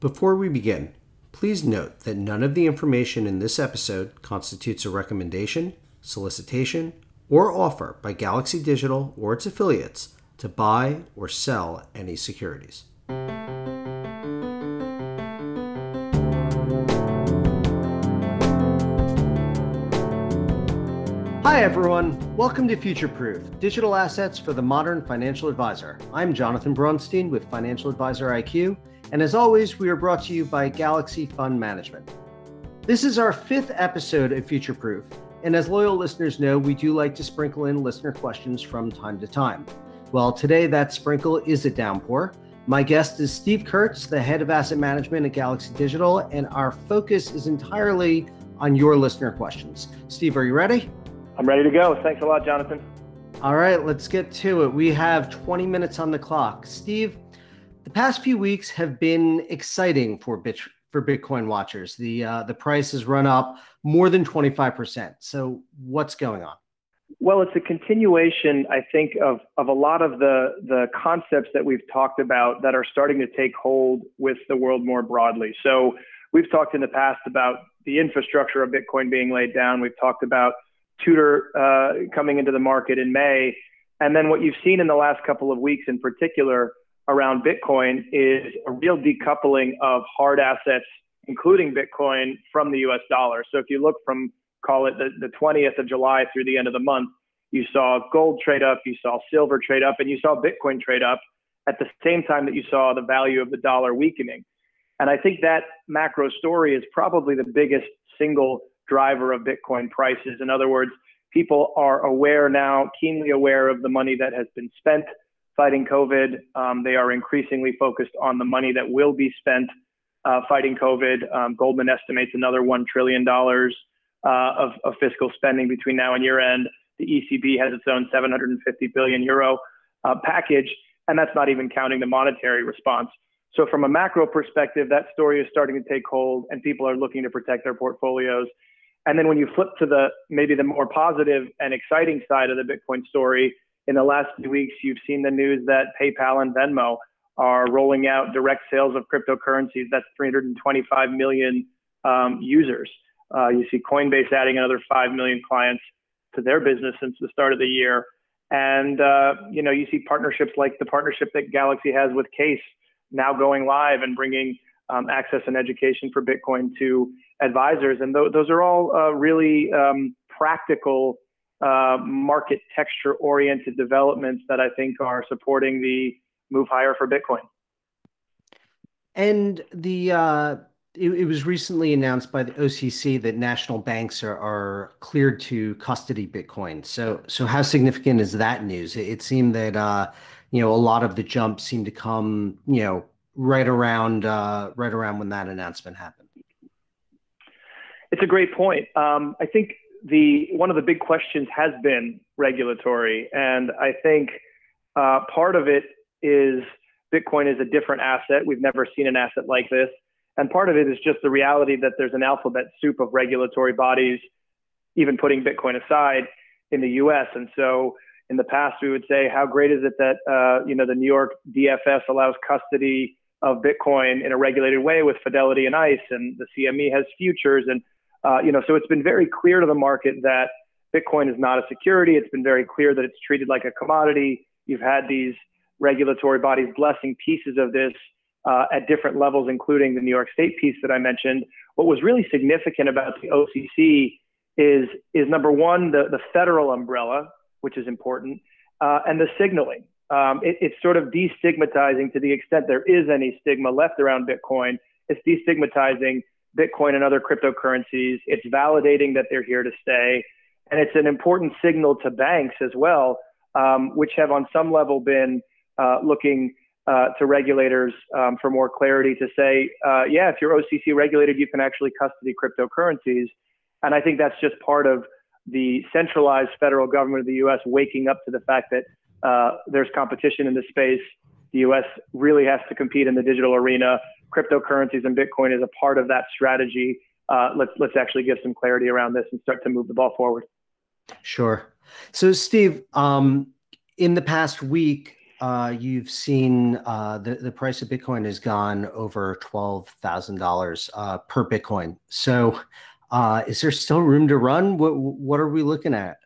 Before we begin, please note that none of the information in this episode constitutes a recommendation, solicitation, or offer by Galaxy Digital or its affiliates to buy or sell any securities. Hi, everyone. Welcome to Future Proof Digital Assets for the Modern Financial Advisor. I'm Jonathan Bronstein with Financial Advisor IQ, and as always, we are brought to you by Galaxy Fund Management. This is our fifth episode of Future Proof, and as loyal listeners know, we do like to sprinkle in listener questions from time to time. Well, today that sprinkle is a downpour. My guest is Steve Kurtz, the head of asset management at Galaxy Digital, and our focus is entirely on your listener questions. Steve, are you ready? I'm ready to go. Thanks a lot, Jonathan. All right, let's get to it. We have 20 minutes on the clock. Steve, the past few weeks have been exciting for for Bitcoin watchers. The uh, the price has run up more than 25%. So what's going on? Well, it's a continuation, I think, of, of a lot of the, the concepts that we've talked about that are starting to take hold with the world more broadly. So we've talked in the past about the infrastructure of Bitcoin being laid down. We've talked about Tudor uh, coming into the market in May. And then what you've seen in the last couple of weeks in particular around Bitcoin is a real decoupling of hard assets, including Bitcoin, from the US dollar. So if you look from, call it the, the 20th of July through the end of the month, you saw gold trade up, you saw silver trade up, and you saw Bitcoin trade up at the same time that you saw the value of the dollar weakening. And I think that macro story is probably the biggest single driver of Bitcoin prices. In other words, people are aware now, keenly aware of the money that has been spent fighting COVID. Um, they are increasingly focused on the money that will be spent uh, fighting COVID. Um, Goldman estimates another $1 trillion uh, of, of, fiscal spending between now and year end. The ECB has its own 750 billion euro uh, package, and that's not even counting the monetary response. So, from a macro perspective, that story is starting to take hold, and people are looking to protect their portfolios. And then when you flip to the maybe the more positive and exciting side of the Bitcoin story, in the last few weeks, you've seen the news that PayPal and Venmo are rolling out direct sales of cryptocurrencies. That's 325 million um, users. Uh, you see Coinbase adding another 5 million clients to their business since the start of the year. And, uh, you know, you see partnerships like the partnership that Galaxy has with CAIS now going live and bringing um, access and education for Bitcoin to advisors. And th- those are all uh, really um, practical, uh, market texture oriented developments that I think are supporting the move higher for Bitcoin. And the uh, it, it, was recently announced by the OCC that national banks are, are cleared to custody Bitcoin. So so how significant is that news? It, it seemed that uh, you know a lot of the jumps seemed to come you know right around uh, right around when that announcement happened. It's a great point. Um, I think the one of the big questions has been regulatory, and I think uh, part of it is Bitcoin is a different asset. We've never seen an asset like this, and part of it is just the reality that there's an alphabet soup of regulatory bodies, even putting Bitcoin aside, in the U.S. And so, in the past, we would say, how great is it that uh, you know the New York DFS allows custody of Bitcoin in a regulated way with Fidelity and ICE, and the CME has futures, and uh, you know, so it's been very clear to the market that Bitcoin is not a security. It's been very clear that it's treated like a commodity. You've had these regulatory bodies blessing pieces of this uh, at different levels, including the New York State piece that I mentioned. What was really significant about the OCC is is number one the the federal umbrella, which is important, uh, and the signaling um, it, it's sort of destigmatizing to the extent there is any stigma left around Bitcoin. It's destigmatizing Bitcoin and other cryptocurrencies. It's validating that they're here to stay. And it's an important signal to banks as well, um, which have on some level been uh, looking uh, to regulators um, for more clarity to say, uh, yeah, if you're OCC regulated, you can actually custody cryptocurrencies. And I think that's just part of the centralized federal government of the US waking up to the fact that uh, there's competition in this space. The U.S. really has to compete in the digital arena. Cryptocurrencies and Bitcoin is a part of that strategy. Uh, let's let's actually give some clarity around this and start to move the ball forward. Sure. So, Steve, um, in the past week, uh, you've seen uh, the the price of Bitcoin has gone over twelve thousand uh, dollars per Bitcoin. So, uh, is there still room to run? What what are we looking at?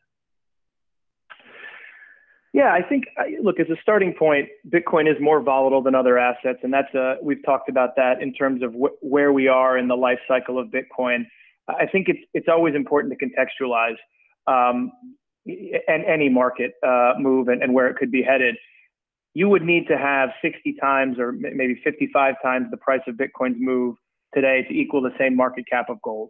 Yeah, I think look as a starting point, Bitcoin is more volatile than other assets, and that's a we've talked about that in terms of wh- where we are in the life cycle of Bitcoin. I think it's it's always important to contextualize um, and any market uh, move and, and where it could be headed. You would need to have 60 times or maybe 55 times the price of Bitcoin's move today to equal the same market cap of gold.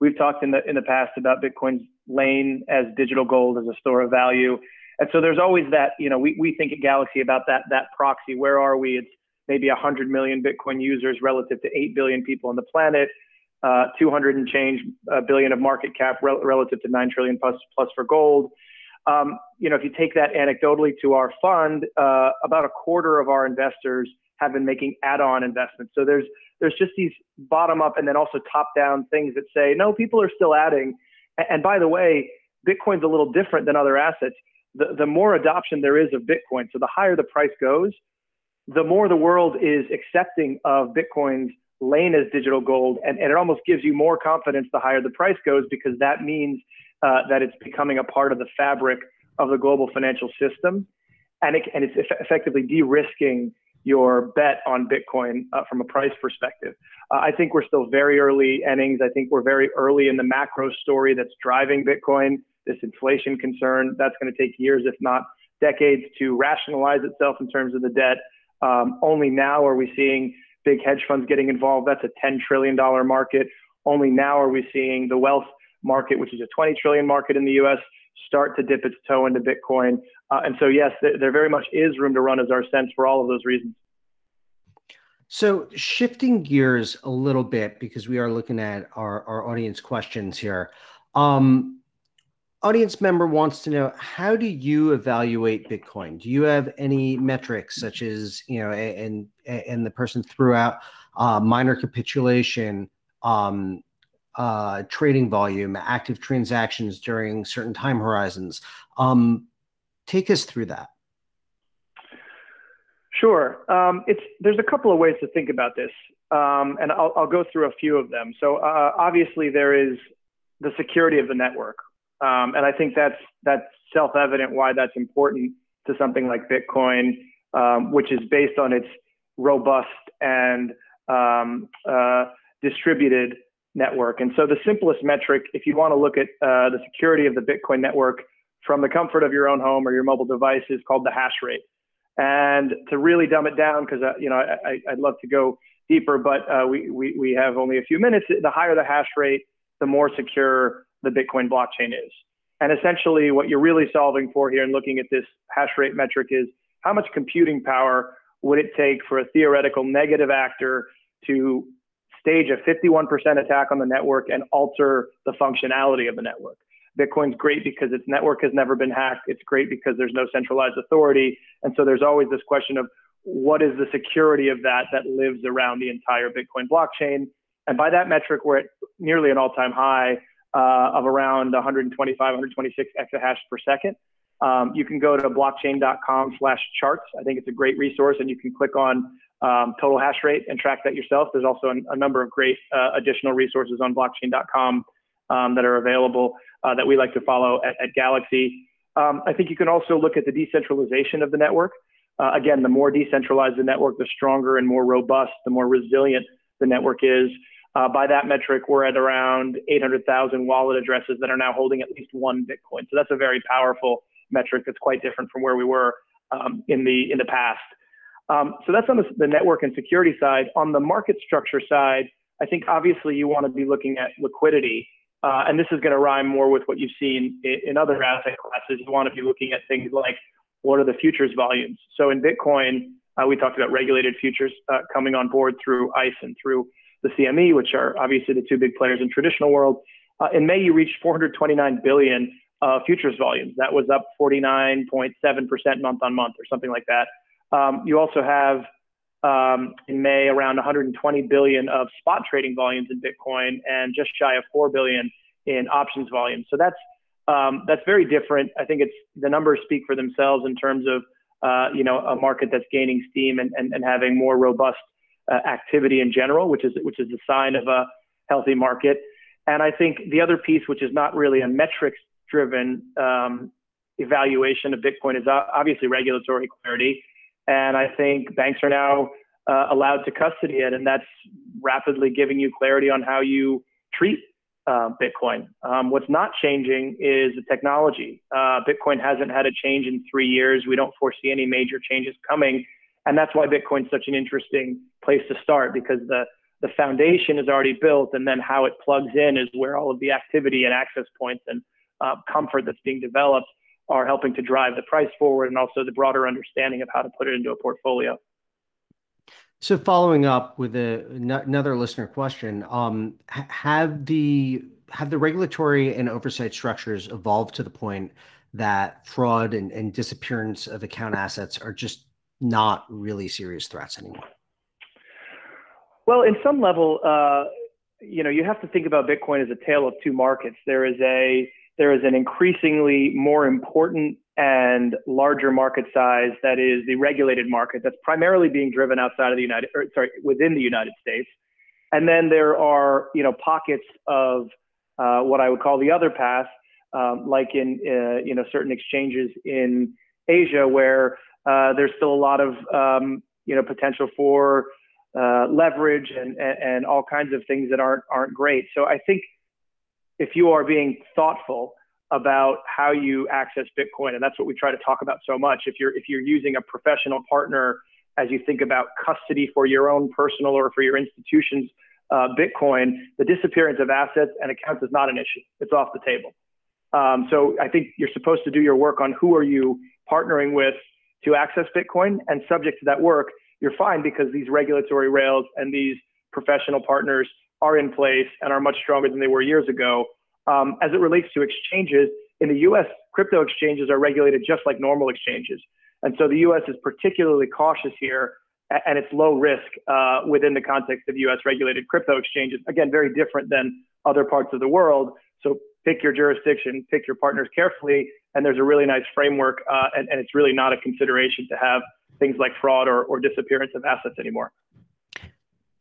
We've talked in the in the past about Bitcoin's lane as digital gold as a store of value and so there's always that, you know, we, we think at Galaxy about that, that proxy. Where are we? It's maybe 100 million Bitcoin users relative to 8 billion people on the planet, uh, 200 and change uh, billion of market cap rel- relative to 9 trillion plus, plus for gold. Um, you know, if you take that anecdotally to our fund, uh, about a quarter of our investors have been making add-on investments. So there's there's just these bottom-up and then also top-down things that say no, people are still adding. And by the way, Bitcoin's a little different than other assets the, the more adoption there is of Bitcoin, so the higher the price goes, the more the world is accepting of Bitcoin's lane as digital gold. And, and it almost gives you more confidence the higher the price goes because that means uh, that it's becoming a part of the fabric of the global financial system. And, it, and it's eff- effectively de risking your bet on Bitcoin uh, from a price perspective. Uh, I think we're still very early innings. I think we're very early in the macro story that's driving Bitcoin this inflation concern. That's going to take years, if not decades, to rationalize itself in terms of the debt. Um, only now are we seeing big hedge funds getting involved. That's a $10 trillion market. Only now are we seeing the wealth market, which is a 20 trillion market in the U.S., start to dip its toe into Bitcoin. Uh, and so, yes, there, there very much is room to run, as our sense for all of those reasons. So, shifting gears a little bit because we are looking at our, our audience questions here. Um, audience member wants to know how do you evaluate bitcoin? Do you have any metrics such as you know and and the person threw out uh, miner capitulation um, uh, trading volume active transactions during certain time horizons? Um, take us through that. Sure. Um, it's there's a couple of ways to think about this um, and I'll, I'll, go through a few of them. So uh, obviously there is the security of the network um, and I think that's that's self-evident why that's important to something like Bitcoin, um, which is based on its robust and um, uh, distributed network. And so the simplest metric, if you want to look at uh, the security of the Bitcoin network from the comfort of your own home or your mobile device, is called the hash rate. And to really dumb it down, because uh, you know I, would love to go deeper, but uh, we, we we have only a few minutes. The higher the hash rate, the more secure the Bitcoin blockchain is. And essentially, what you're really solving for here and looking at this hash rate metric is how much computing power would it take for a theoretical negative actor to stage a 51% attack on the network and alter the functionality of the network? Bitcoin's great because its network has never been hacked. It's great because there's no centralized authority. And so there's always this question of what is the security of that that lives around the entire Bitcoin blockchain? And by that metric, we're at nearly an all time high uh, of around 125, 126 exahash per second. Um, you can go to blockchain.com slash charts. I think it's a great resource and you can click on um, total hash rate and track that yourself. There's also a, a number of great uh, additional resources on blockchain.com um, that are available uh, that we like to follow at, at Galaxy. Um, I think you can also look at the decentralization of the network. Uh, again, the more decentralized the network, the stronger and more robust, the more resilient the network is. Uh, by that metric, we're at around 800,000 wallet addresses that are now holding at least one Bitcoin. So that's a very powerful metric that's quite different from where we were um, in the in the past. Um, so that's on the, the, network and security side. On the market structure side, I think obviously you want to be looking at liquidity, uh, and this is going to rhyme more with what you've seen in, in other asset classes. You want to be looking at things like what are the futures volumes. So in Bitcoin, uh, we talked about regulated futures uh, coming on board through ICE and through the CME, which are obviously the two big players in traditional world. Uh, in May, you reached 429 billion uh, futures volumes. That was up 49.7% month on month or something like that. Um, you also have um, in May around 120 billion of spot trading volumes in Bitcoin and just shy of 4 billion in options volumes. So that's um, that's very different. I think it's the numbers speak for themselves in terms of uh, you know, a market that's gaining steam and, and, and having more robust uh, activity in general, which is which is a sign of a healthy market. And I think the other piece, which is not really a metrics driven um, evaluation of Bitcoin, is obviously regulatory clarity. And I think banks are now uh, allowed to custody it, and that's rapidly giving you clarity on how you treat uh, Bitcoin. Um, what's not changing is the technology. Uh, Bitcoin hasn't had a change in three years. We don't foresee any major changes coming. And that's why Bitcoin's such an interesting place to start because the, the foundation is already built, and then how it plugs in is where all of the activity and access points and uh, comfort that's being developed are helping to drive the price forward and also the broader understanding of how to put it into a portfolio. So following up with a, another listener question, um, have the have the regulatory and oversight structures evolved to the point that fraud and, and disappearance of account assets are just not really serious threats anymore? Well, in some level, uh, you know, you have to think about Bitcoin as a tale of two markets. There is a there is an increasingly more important and larger market size that is the regulated market that's primarily being driven outside of the United, or sorry, within the United States. And then there are, you know, pockets of uh, what I would call the other path, um, like in, uh, you know, certain exchanges in Asia where there's still a lot of, um, you know, potential for uh, leverage and, and, and all kinds of things that aren't aren't great. So I think if you are being thoughtful about how you access Bitcoin, and that's what we try to talk about so much. If you're if you're using a professional partner as you think about custody for your own personal or for your institution's uh, Bitcoin, the disappearance of assets and accounts is not an issue. It's off the table. Um, so I think you're supposed to do your work on who are you partnering with to access Bitcoin, and subject to that work, you're fine because these regulatory rails and these professional partners are in place and are much stronger than they were years ago. Um, as it relates to exchanges, in the US, crypto exchanges are regulated just like normal exchanges. And so the US is particularly cautious here and it's low risk uh, within the context of US regulated crypto exchanges. Again, very different than other parts of the world. So pick your jurisdiction, pick your partners carefully, and there's a really nice framework, uh, and, and, it's really not a consideration to have things like fraud or, or disappearance of assets anymore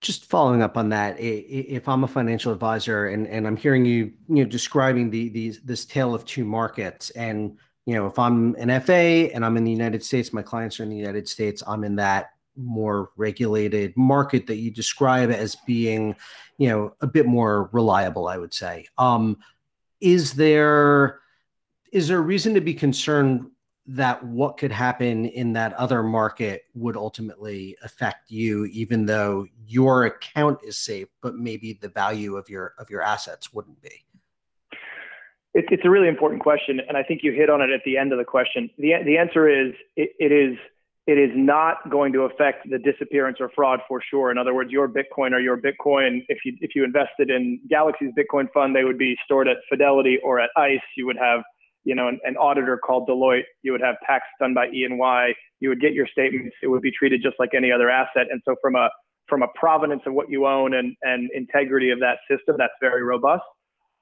just following up on that, if I'm a financial advisor and, and I'm hearing you, you know, describing the these this tale of two markets, and you know, if I'm an FA and I'm in the United States, my clients are in the United States, I'm in that more regulated market that you describe as being, you know, a bit more reliable, I would say. Um, is there is there a reason to be concerned that what could happen in that other market would ultimately affect you even though your account is safe but maybe the value of your of your assets wouldn't be it, it's a really important question and i think you hit on it at the end of the question the, the answer is it, it is it is not going to affect the disappearance or fraud for sure. In other words, your Bitcoin or your Bitcoin, if you if you invested in Galaxy's Bitcoin fund, they would be stored at Fidelity or at ICE. You would have you know, an, an, auditor called Deloitte. You would have tax done by E and Y. You would get your statements. It would be treated just like any other asset. And so, from a from a provenance of what you own and and integrity of that system, that's very robust,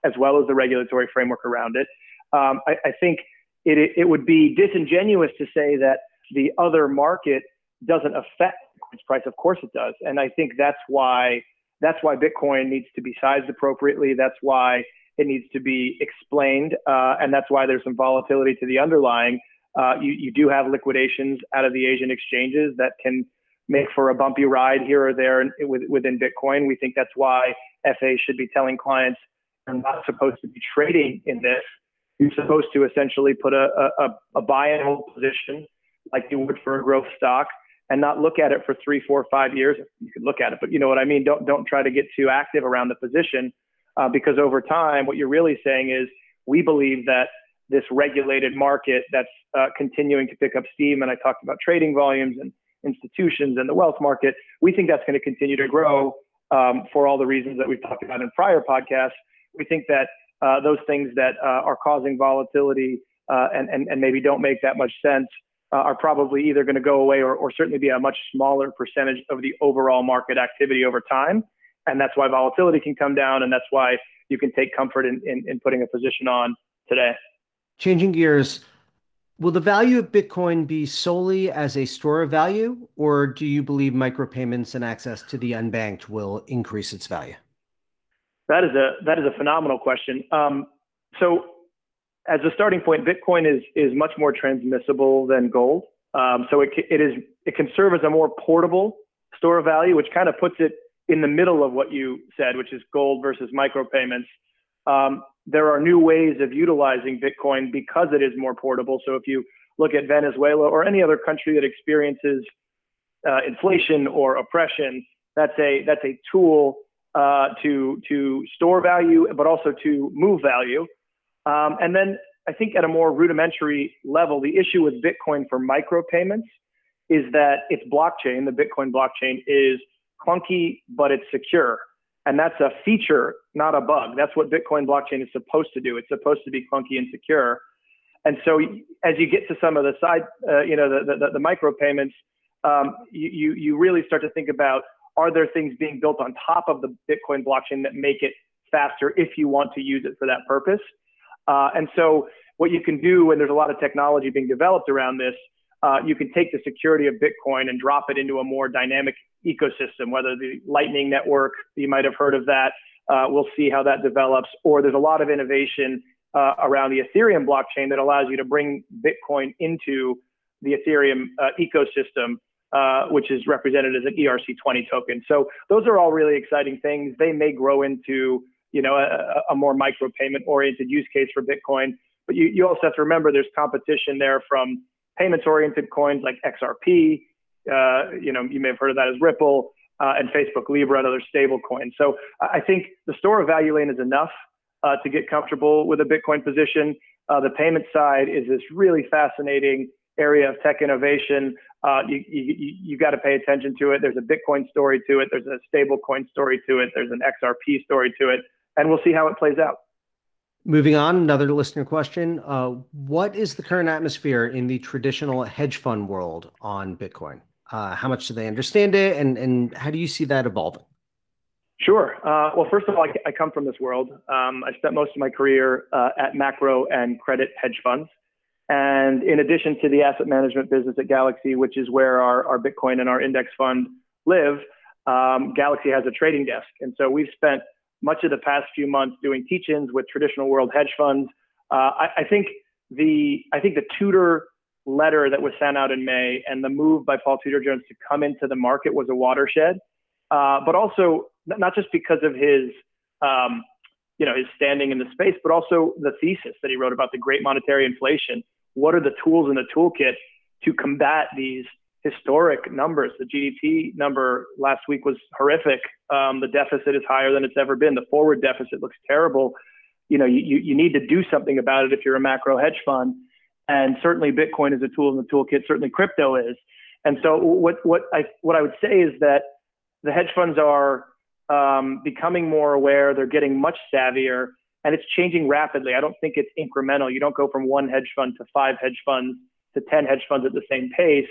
as well as the regulatory framework around it. Um, I, I, think it, it it would be disingenuous to say that the other market doesn't affect its price. Of course, it does. And I think that's why that's why Bitcoin needs to be sized appropriately. That's why it needs to be explained, uh, and that's why there's some volatility to the underlying. Uh, you, you do have liquidations out of the Asian exchanges that can make for a bumpy ride here or there in, within Bitcoin. We think that's why FA should be telling clients they're not supposed to be trading in this. You're supposed to essentially put a, a, a buy and hold position like you would for a growth stock and not look at it for three, four, five years. You could look at it, but you know what I mean? Don't, don't try to get too active around the position uh, because over time, what you're really saying is we believe that this regulated market that's uh, continuing to pick up steam, and I talked about trading volumes and institutions and the wealth market, we think that's going to continue to grow um, for all the reasons that we've talked about in prior podcasts. We think that uh, those things that uh, are causing volatility uh, and, and, and maybe don't make that much sense uh, are probably either going to go away or, or certainly be a much smaller percentage of the overall market activity over time and that's why volatility can come down, and that's why you can take comfort in, in, in putting a position on today. Changing gears, Will the value of Bitcoin be solely as a store of value, or do you believe micropayments and access to the unbanked will increase its value? That is a that is a phenomenal question. Um, so, as a starting point, Bitcoin is is much more transmissible than gold. Um, so it it is it can serve as a more portable store of value, which kind of puts it in the middle of what you said, which is gold versus micropayments. Um, there are new ways of utilizing Bitcoin because it is more portable. So if you look at Venezuela or any other country that experiences uh, inflation or oppression, that's a that's a tool uh, to to store value, but also to move value. Um, and then I think at a more rudimentary level, the issue with Bitcoin for micropayments is that its blockchain, the Bitcoin blockchain, is clunky, but it's secure. And that's a feature, not a bug. That's what Bitcoin blockchain is supposed to do. It's supposed to be clunky and secure. And so as you get to some of the side, uh, you know, the, the, the micropayments, um, you, you really start to think about are there things being built on top of the Bitcoin blockchain that make it faster if you want to use it for that purpose? Uh, and so what you can do, and there's a lot of technology being developed around this, uh, you can take the security of Bitcoin and drop it into a more dynamic ecosystem, whether the Lightning Network, you might have heard of that. Uh, we'll see how that develops. Or there's a lot of innovation uh, around the Ethereum blockchain that allows you to bring Bitcoin into the Ethereum uh, ecosystem, uh, which is represented as an ERC20 token. So those are all really exciting things. They may grow into you know a, a more micropayment oriented use case for Bitcoin. But you, you also have to remember there's competition there from payments oriented coins like XRP. Uh, you know, you may have heard of that as Ripple uh, and Facebook Libra and other stable coins. So I think the store of value lane is enough uh, to get comfortable with a Bitcoin position. Uh, the payment side is this really fascinating area of tech innovation. Uh, you, you, you got to pay attention to it. There's a Bitcoin story to it. There's a stable coin story to it. There's an XRP story to it. And we'll see how it plays out. Moving on, another listener question. Uh, what is the current atmosphere in the traditional hedge fund world on Bitcoin? Uh, how much do they understand it, and, and how do you see that evolving? Sure. Uh, well, first of all, I, I, come from this world. Um, I spent most of my career uh, at macro and credit hedge funds. And in addition to the asset management business at Galaxy, which is where our, our Bitcoin and our index fund live, um, Galaxy has a trading desk. And so we've spent much of the past few months doing teach-ins with traditional world hedge funds. Uh, I, I, think the I think the Tudor letter that was sent out in May and the move by Paul Tudor Jones to come into the market was a watershed, uh, but also not just because of his um, you know his standing in the space, but also the thesis that he wrote about the great monetary inflation. What are the tools in the toolkit to combat these historic numbers. The GDP number last week was horrific. Um, the deficit is higher than it's ever been. The forward deficit looks terrible. You know, you, you need to do something about it if you're a macro hedge fund. And certainly Bitcoin is a tool in the toolkit. Certainly crypto is. And so what, what I, what I would say is that the hedge funds are um, becoming more aware. They're getting much savvier and it's changing rapidly. I don't think it's incremental. You don't go from one hedge fund to five hedge funds to 10 hedge funds at the same pace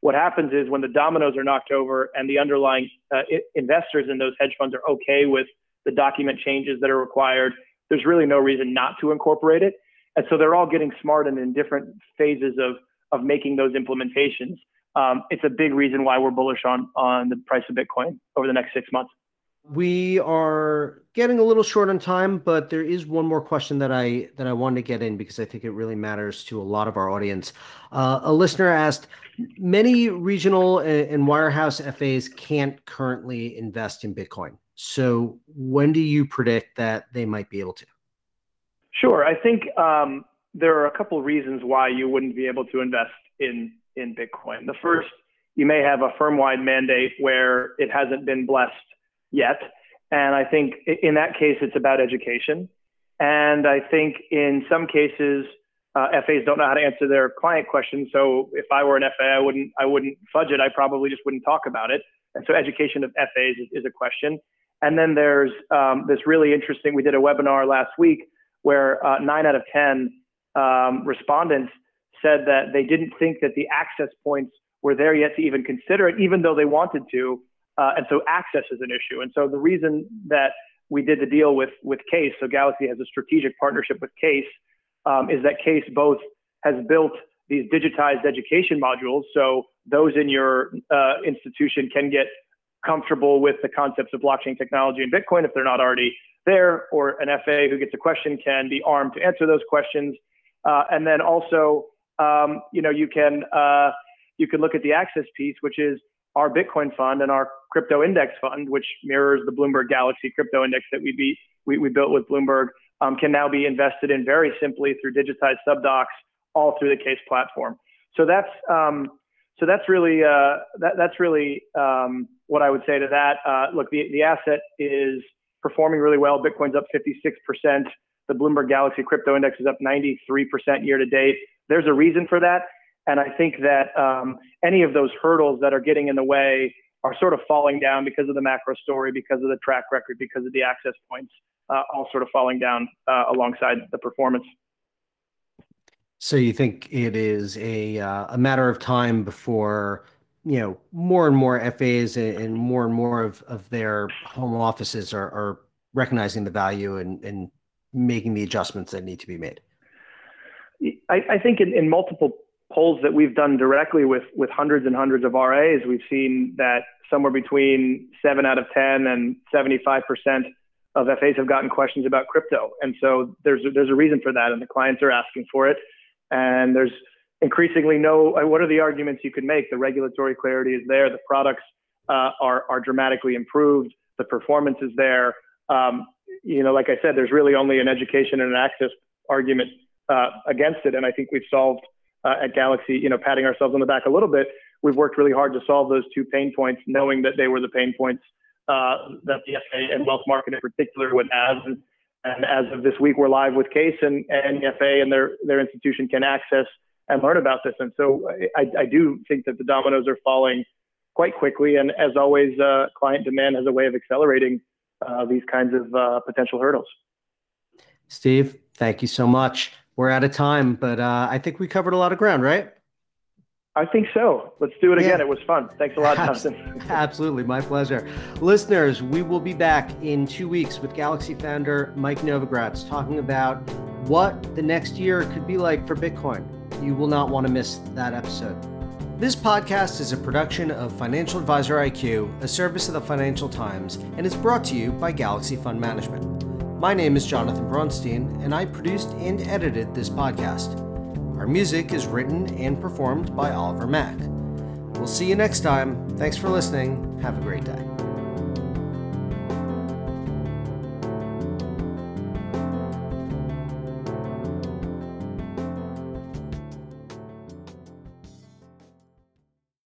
what happens is when the dominoes are knocked over and the underlying uh, investors in those hedge funds are okay with the document changes that are required, there's really no reason not to incorporate it. And so they're all getting smart and in different phases of, of making those implementations. Um, it's a big reason why we're bullish on, on the price of Bitcoin over the next six months. We are getting a little short on time, but there is one more question that I that I wanted to get in because I think it really matters to a lot of our audience. Uh, a listener asked, many regional and wirehouse FAs can't currently invest in Bitcoin. So when do you predict that they might be able to? Sure, I think um, there are a couple of reasons why you wouldn't be able to invest in in Bitcoin. The first, you may have a firm-wide mandate where it hasn't been blessed yet. And I think in that case, it's about education. And I think in some cases, uh, FAs don't know how to answer their client questions. So if I were an FA, I wouldn't, I wouldn't fudge it. I probably just wouldn't talk about it. And so education of FAs is, is a question. And then there's um, this really interesting, we did a webinar last week where uh, nine out of 10 um, respondents said that they didn't think that the access points were there yet to even consider it, even though they wanted to. Uh, and so access is an issue. And so the reason that we did the deal with with CAIS, so Galaxy has a strategic partnership with CAIS, um, is that CAIS both has built these digitized education modules. So those in your uh, institution can get comfortable with the concepts of blockchain technology and Bitcoin if they're not already there, or an FA who gets a question can be armed to answer those questions. Uh, and then also, um, you know, you can uh, you can look at the access piece, which is our Bitcoin fund and our crypto index fund, which mirrors the Bloomberg Galaxy crypto index that we, be, we, we built with Bloomberg, um, can now be invested in very simply through digitized subdocs all through the CAIS platform. So that's um, so that's really uh, that, that's really um, what I would say to that. Uh, look, the, the asset is performing really well. Bitcoin's up 56%. The Bloomberg Galaxy Crypto Index is up 93% year to date. There's a reason for that. And I think that um, any of those hurdles that are getting in the way are sort of falling down because of the macro story, because of the track record, because of the access points, uh, all sort of falling down uh, alongside the performance. So you think it is a uh, a matter of time before you know more and more FAs and more and more of, of their home offices are, are recognizing the value and, and making the adjustments that need to be made? I, I think in, in multiple polls that we've done directly with with hundreds and hundreds of RAs, we've seen that somewhere between seven out of ten and 75 percent of FAs have gotten questions about crypto, and so there's a, there's a reason for that, and the clients are asking for it, and there's increasingly no. Uh, what are the arguments you can make? The regulatory clarity is there, the products uh, are are dramatically improved, the performance is there. Um, you know, like I said, there's really only an education and an access argument uh, against it, and I think we've solved uh, at Galaxy, you know, patting ourselves on the back a little bit, we've worked really hard to solve those two pain points, knowing that they were the pain points uh, that the FA and wealth market in particular would have. And, and as of this week, we're live with CAIS, and, and FA and their their institution can access and learn about this. And so I, I do think that the dominoes are falling quite quickly. And as always, uh, client demand has a way of accelerating uh, these kinds of uh, potential hurdles. Steve, thank you so much we're out of time, but uh, I think we covered a lot of ground, right? I think so. Let's do it again. Yeah. It was fun. Thanks a lot, Justin. Absolutely. My pleasure. Listeners, we will be back in two weeks with Galaxy founder Mike Novogratz talking about what the next year could be like for Bitcoin. You will not want to miss that episode. This podcast is a production of Financial Advisor IQ, a service of the Financial Times, and is brought to you by Galaxy Fund Management. My name is Jonathan Bronstein, and I produced and edited this podcast. Our music is written and performed by Oliver Mack. We'll see you next time. Thanks for listening. Have a great day.